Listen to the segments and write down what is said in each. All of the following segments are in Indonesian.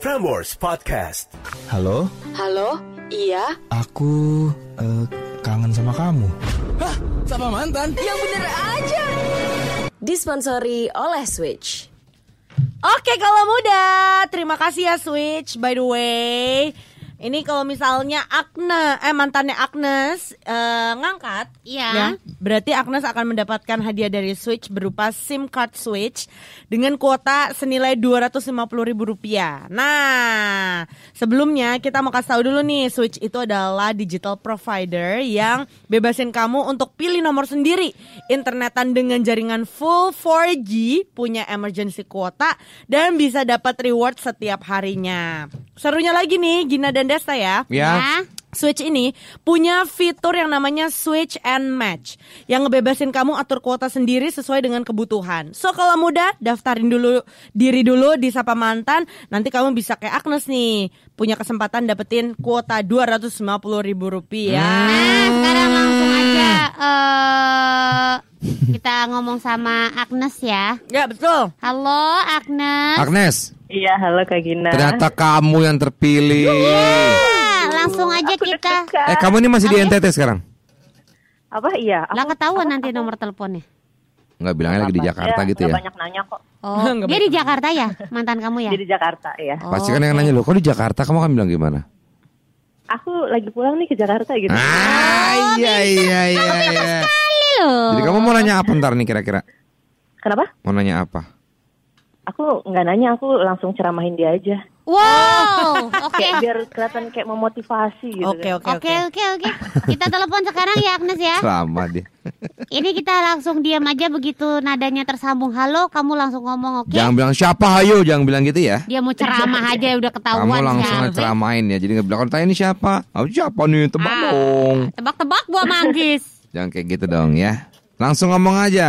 Frameworks Podcast. Halo, Halo, iya. aku eh, kangen sama kamu. Sama mantan? Yang bener aja. Disponsori oleh Switch. Oke kalau muda, terima kasih ya Switch. By the way, ini kalau misalnya Agnes, eh mantannya Agnes eh, ngangkat, Iya. ya, berarti Agnes akan mendapatkan hadiah dari Switch berupa SIM card Switch dengan kuota senilai 250 ribu rupiah. Nah, sebelumnya kita mau kasih tahu dulu nih, Switch itu adalah digital provider yang bebasin kamu untuk pilih nomor sendiri, internetan dengan jaringan full 4G, punya emergency kuota dan bisa dapat reward setiap harinya. Serunya lagi nih, Gina dan Desta ya. Ya. Switch ini punya fitur yang namanya Switch and Match yang ngebebasin kamu atur kuota sendiri sesuai dengan kebutuhan. So kalau muda daftarin dulu diri dulu di Sapa Mantan, nanti kamu bisa kayak Agnes nih punya kesempatan dapetin kuota 250 ribu rupiah. Nah, sekarang langsung aja eh kita ngomong sama Agnes ya. Ya betul. Halo Agnes. Agnes, Iya, halo Kak Gina. ternyata kamu yang terpilih. Ah, langsung aja Aku kita. Eh, kamu ini masih di NTT sekarang? Apa iya? Lah Aku, ketahuan nanti nomor teleponnya. Enggak bilangnya lagi di Jakarta gitu ya. banyak nanya kok. Oh, dia di Jakarta ya, mantan kamu ya? Jadi Jakarta ya. Oh, Pasti kan yang nanya lo, kok di Jakarta? Kamu kan bilang gimana? Aku lagi pulang nih ke Jakarta gitu. Ah, iya iya iya iya. Kali loh. Jadi kamu mau nanya apa ntar nih kira-kira? Kenapa? Mau nanya apa? Aku nggak nanya, aku langsung ceramahin dia aja. Wow, oke. Kayak biar kelihatan kayak memotivasi gitu. Oke kan. oke Oke oke oke. Kita telepon sekarang ya Agnes ya. Selama dia. Ini kita langsung diam aja begitu nadanya tersambung. Halo, kamu langsung ngomong oke? Jangan bilang siapa hayo, jangan bilang gitu ya. Dia mau ceramah aja udah ketahuan Kamu langsung siapa. ngeceramain ya. Jadi nggak bilang tanya ini siapa? Oh, siapa nih? Tebak Ah. dong. Tebak-tebak buah manggis. Jangan kayak gitu dong ya. Langsung ngomong aja.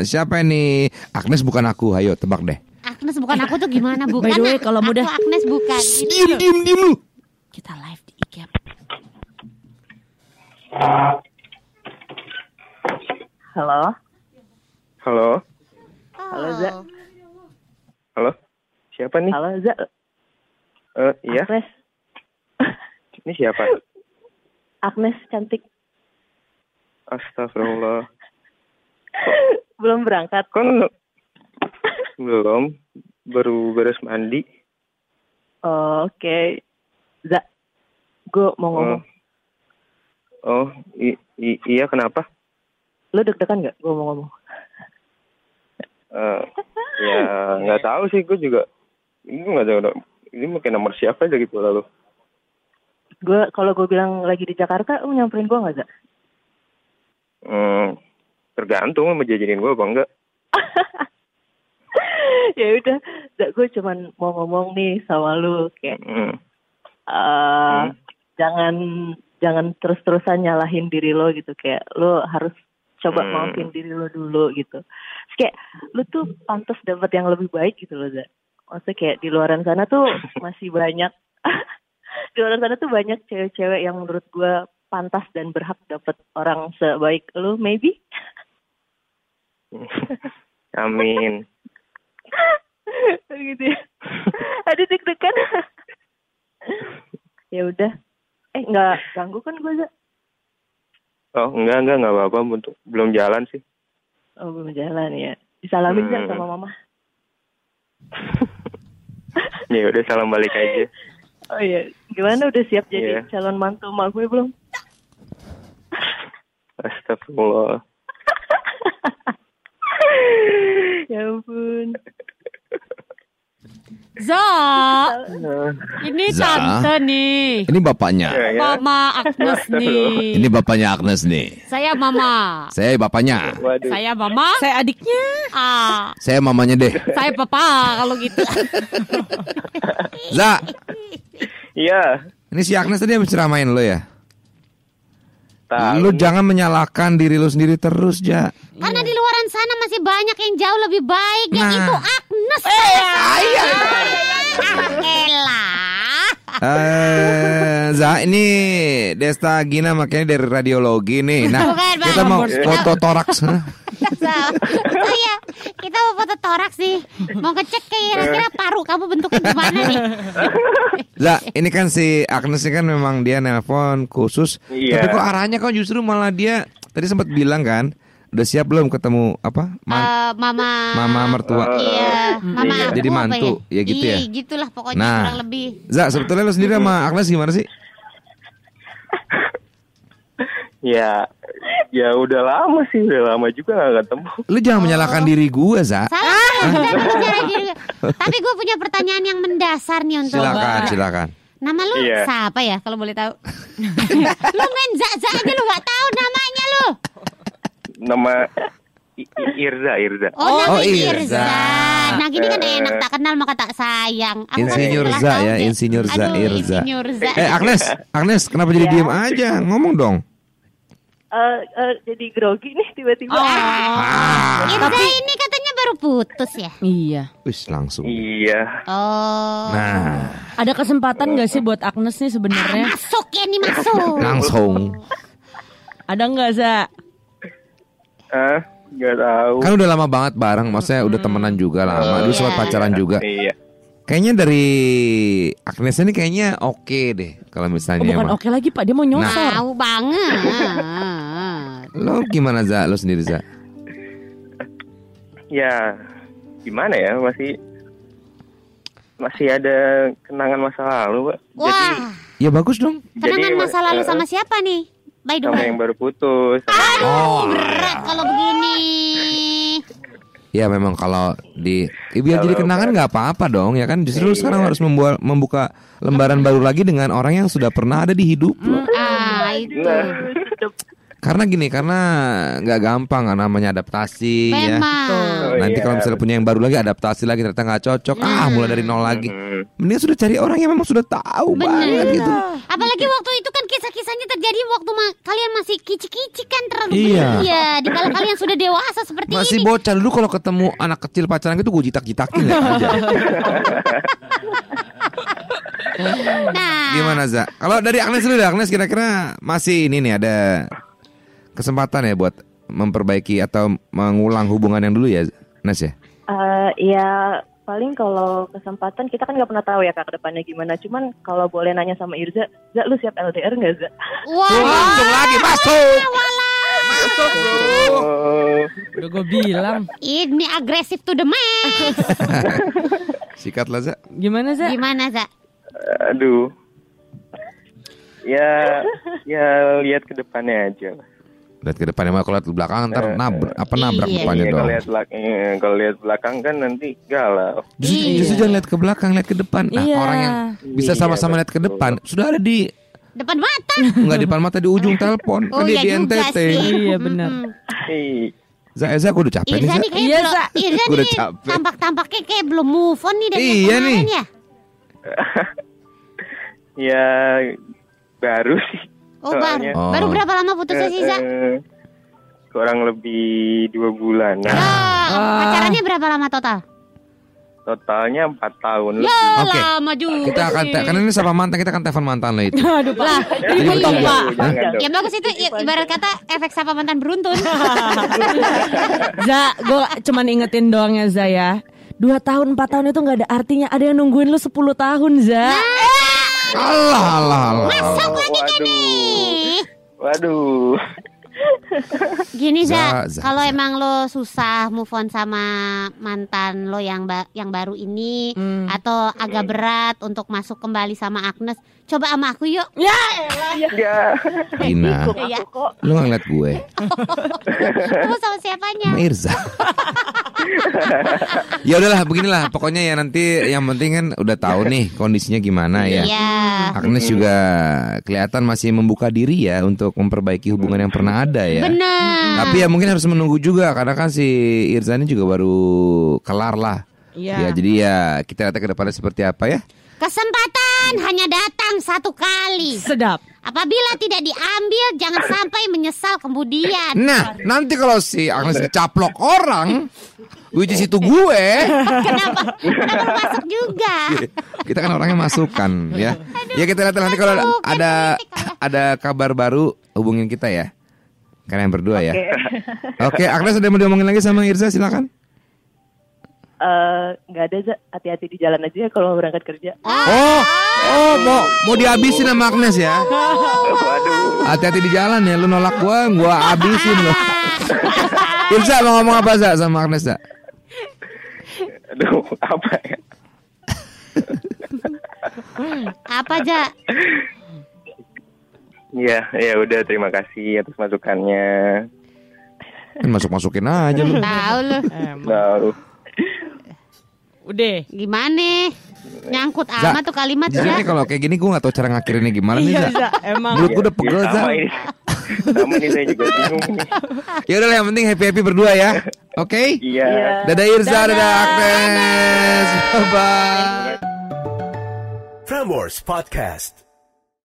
Siapa ini? Agnes bukan aku. Hayo tebak deh. Agnes bukan aku tuh gimana? Bukan. By the way, kalau mudah- aku Agnes bukan. Diem diem diem lu. Kita live di IG. Halo. Halo, Halo, Za. halo. Siapa nih? Halo Za. Eh, iya, Agnes. ini siapa? Agnes cantik. Astagfirullah. Belum berangkat. Kan belum, baru beres mandi. Oh, Oke. Za. Gue mau ngomong. Oh, i- i- iya kenapa? Lo deg-degan nggak? Gue mau ngomong. Eh, ya nggak tahu sih, gue juga. Ini nggak tahu. Ini mungkin nomor siapa aja gitu lalu. Gue kalau gue bilang lagi di Jakarta, lo nyamperin gue nggak Za? Hmm, tergantung mau jajanin gue apa enggak. ya udah, gue cuman mau ngomong nih sama lu kayak Hmm. eh jangan jangan terus-terusan nyalahin diri lo gitu kayak lo harus coba Hmm. maafin diri lo dulu gitu. Terus kayak lo tuh pantas dapat yang lebih baik gitu loh, Za. Maksudnya kayak di luaran sana tuh masih banyak di luaran sana tuh banyak cewek-cewek yang menurut gue pantas dan berhak dapat orang sebaik lo maybe. Amin. gitu ya. Aduh deg-degan. ya udah. Eh nggak ganggu kan gue Za? Oh enggak enggak enggak apa-apa untuk belum jalan sih. Oh belum jalan ya. Disalamin Hmm. sama mama. Ya udah salam balik aja. Oh iya, gimana udah siap jadi Iya. calon mantu emak gue belum? Astagfirullah. ya ampun. Za, ini Za. tante nih. Ini bapaknya. Ya, ya. Mama Agnes nih. Ini bapaknya Agnes nih. Saya mama. Saya bapaknya. Waduh. Saya mama. Saya adiknya. Ah, Saya mamanya deh. saya papa kalau gitu. Za, Iya. ini si Agnes tadi habis ceramain lo ya? Tahu. Lu jangan menyalahkan diri lu sendiri terus, Ja. Karena di luaran sana masih banyak yang jauh lebih baik. Yang Nah. itu Agnes. Elah. Eh, Za, ini Desta Gina makanya dari radiologi nih. Nah, Bukan, Bang. kita mau foto toraks. Sa. Oh iya, kita mau foto toraks nih. Mau ngecek kira-kira paru kamu bentuknya gimana nih? Za, ini kan si Agnes ini kan memang dia nelpon khusus. Iya. Tapi kok arahnya kok justru malah dia tadi sempat bilang kan, udah siap belum ketemu apa? Man- Eh, mama mama mertua. Iya, mama Iya. Jadi apa mantu, ya gitu ya? Iya, gitulah pokoknya Nah. kurang lebih. Za, sebetulnya lo sendiri sama Agnes gimana sih? Ya, ya udah lama sih, udah lama juga nggak ketemu. Lu jangan menyalahkan diri gue, Za. Salah, diri. Tapi gue punya pertanyaan yang mendasar nih untuk Silakan, silakan. Nama lu Iya. siapa ya kalau boleh tahu? lu main za-za aja lu gak tahu namanya lu. Nama I- Irza, Irza. Oh, Oh, Irza. Irza. Nah gini kan enak tak kenal maka tak sayang. Aku kan Insinyur setelah Za ya. Insinyur Za Aduh, Irza. Insinyur Za. Eh Agnes, Agnes kenapa jadi diem aja? Ngomong dong. Eh, eh, jadi grogi nih tiba-tiba. Ah. Irza ini katanya baru putus ya? Iya. Wis langsung. Iya. Oh. Nah, Ada kesempatan gak sih buat Agnes nih sebenarnya? Masuk ya nih masuk. langsung. Ada nggak Za? Ah, nggak tahu. Kan udah lama banget bareng, maksudnya udah temenan juga lama. Dulu sempat Iya. pacaran juga. Iya. Kayaknya dari Agnes ini kayaknya oke deh kalau Oh, misalnya bukan emang. oke lagi Pak, dia mau nyosor. Tahu banget. Lo gimana Za? Lo sendiri Za? Ya, gimana ya masih masih ada kenangan masa lalu, Pak. Jadi Wah, Ya bagus dong. kenangan Jadi, masa lalu eh, sama siapa nih? By the sama way. yang baru putus. Oh, Berat kalau begini. ya memang kalau di ya biar jadi kenangan nggak apa-apa dong ya kan. Justru lu sekarang harus membuat membuka lembaran baru lagi dengan orang yang sudah pernah ada di hidup lo. Ah, itu. Nah, Karena gini, karena nggak gampang kan namanya adaptasi ya. Memang. Oh, Nanti iya. kalau misalnya punya yang baru lagi adaptasi lagi ternyata nggak cocok, ah mulai dari nol lagi. Hmm. Mending sudah cari orang yang memang sudah tahu banget gitu. Apalagi waktu itu kan kisah-kisahnya terjadi waktu ma- kalian masih kicik-kicik kan terlalu Iya. Iya, di kala kalian sudah dewasa seperti Masih ini. bocah dulu kalau ketemu anak kecil pacaran gitu gue jitak-jitakin ya aja. Nah, Gimana Za? Kalau dari Agnes dulu deh, Agnes kira-kira masih ini nih ada kesempatan ya buat memperbaiki atau mengulang hubungan yang dulu ya, Nes ya? Eh, ya paling kalau kesempatan kita kan nggak pernah tahu ya kak ke depannya gimana. Cuman kalau boleh nanya sama Irza, Za lu siap LDR nggak Za? wah, Langsung lagi masuk. Masuk bro. Udah gue bilang. ini agresif to the max. Sikat lah Za. Gimana Za? Gimana, Za? aduh. Ya, ya lihat ke depannya aja. Lihat ke depannya mah kalau lihat ke belakang ntar nabrak apa nabrak Iya. depannya Iya, dong. kalau lihat belakang, iya, kalau lihat belakang kan nanti galau. Justru, Iya. justru jangan lihat ke belakang, lihat ke depan. Nah, Iya. orang yang bisa Iya, sama-sama lihat ke depan sudah ada di Depan mata. nggak di depan mata di ujung telepon. Oh kan dia iya di juga NTT. sih. Iya, benar. Ih, Za, Za, aku udah capek nih Irza Za. nih kayak Iya, Za. Irza Udah nih capek. tampak-tampaknya kayak belum move on nih dari Iya kemarin nih. ya. ya baru sih. Oh, baru. Oh. Baru berapa lama putusnya sih, Za? Eh, eh, kurang lebih dua bulan. Nah, Ah, pacarannya berapa lama total? totalnya empat tahun Ya, lebih. Oke. lama juga. Kita akan sih. karena ini sama mantan kita akan telepon mantan lo itu. Aduh Pak. Lah, Jadi betul Pak. Ya bagus itu i- ibarat kata efek sapa mantan beruntun. Za, gue cuman ingetin doang ya Za ya. Dua tahun, empat tahun itu nggak ada artinya. Ada yang nungguin lu 10 tahun Za. Allah Allah. Masuk lagi Waduh. nih. Waduh. Gini Za, Za, Za, kalau emang lo susah move on sama mantan lo yang ba- yang baru ini Hmm. atau agak berat untuk masuk kembali sama Agnes, coba sama aku yuk. Ya, Ya. Gina, Dukung Iya. nggak ngeliat gue, Kamu sama siapanya? sama Irza. ya udahlah, beginilah. Pokoknya ya nanti yang penting kan udah tahu nih kondisinya gimana ya. Iya. Agnes juga kelihatan masih membuka diri ya untuk memperbaiki hubungan yang pernah ada ya. Benar. Tapi ya mungkin harus menunggu juga karena kan si Irza ini juga baru kelar lah. Iya. Ya jadi ya kita lihat ke depannya seperti apa ya. Kesempatan hanya datang satu kali. sedap. Apabila tidak diambil, jangan sampai menyesal kemudian. Nah, nanti kalau si Agnes dicaplok orang, which is itu gue, Kenapa? Kenapa lu masuk juga? kita kan orangnya masukan ya. Ya kita lihat nanti kalau ada ada kabar baru hubungin kita ya. Kalian berdua ya. Oke. Oke, Agnes ada mau diomongin lagi sama Irza silakan. Eh, nggak ada Za. hati-hati di jalan aja ya kalau mau berangkat kerja. Oh, oh mau mau dihabisin sama Agnes ya. Waduh. Hati-hati di jalan ya, lu nolak gua, gua habisin lo. Irza mau ngomong apa Za sama Agnes Za? Aduh, apa ya? Apa aja? Ya, ya udah terima kasih atas masukannya. Kan masuk-masukin aja lu. Tahu lu. Tahu. Udah. Gimana? Nyangkut Za, amat tuh kalimat Jadi ya. nih kalau kayak gini gua gak tahu cara ngakhirinnya gimana nih Iya, Za. Za, emang. Mulut gua udah pegel Ya, Za. sama ini. Sama ini saya juga bingung nih. Ya udah lah, yang penting happy happy berdua ya. Oke? Iya. Dadah Irza, dadah, Agnes. Bye bye. Prambors Podcast.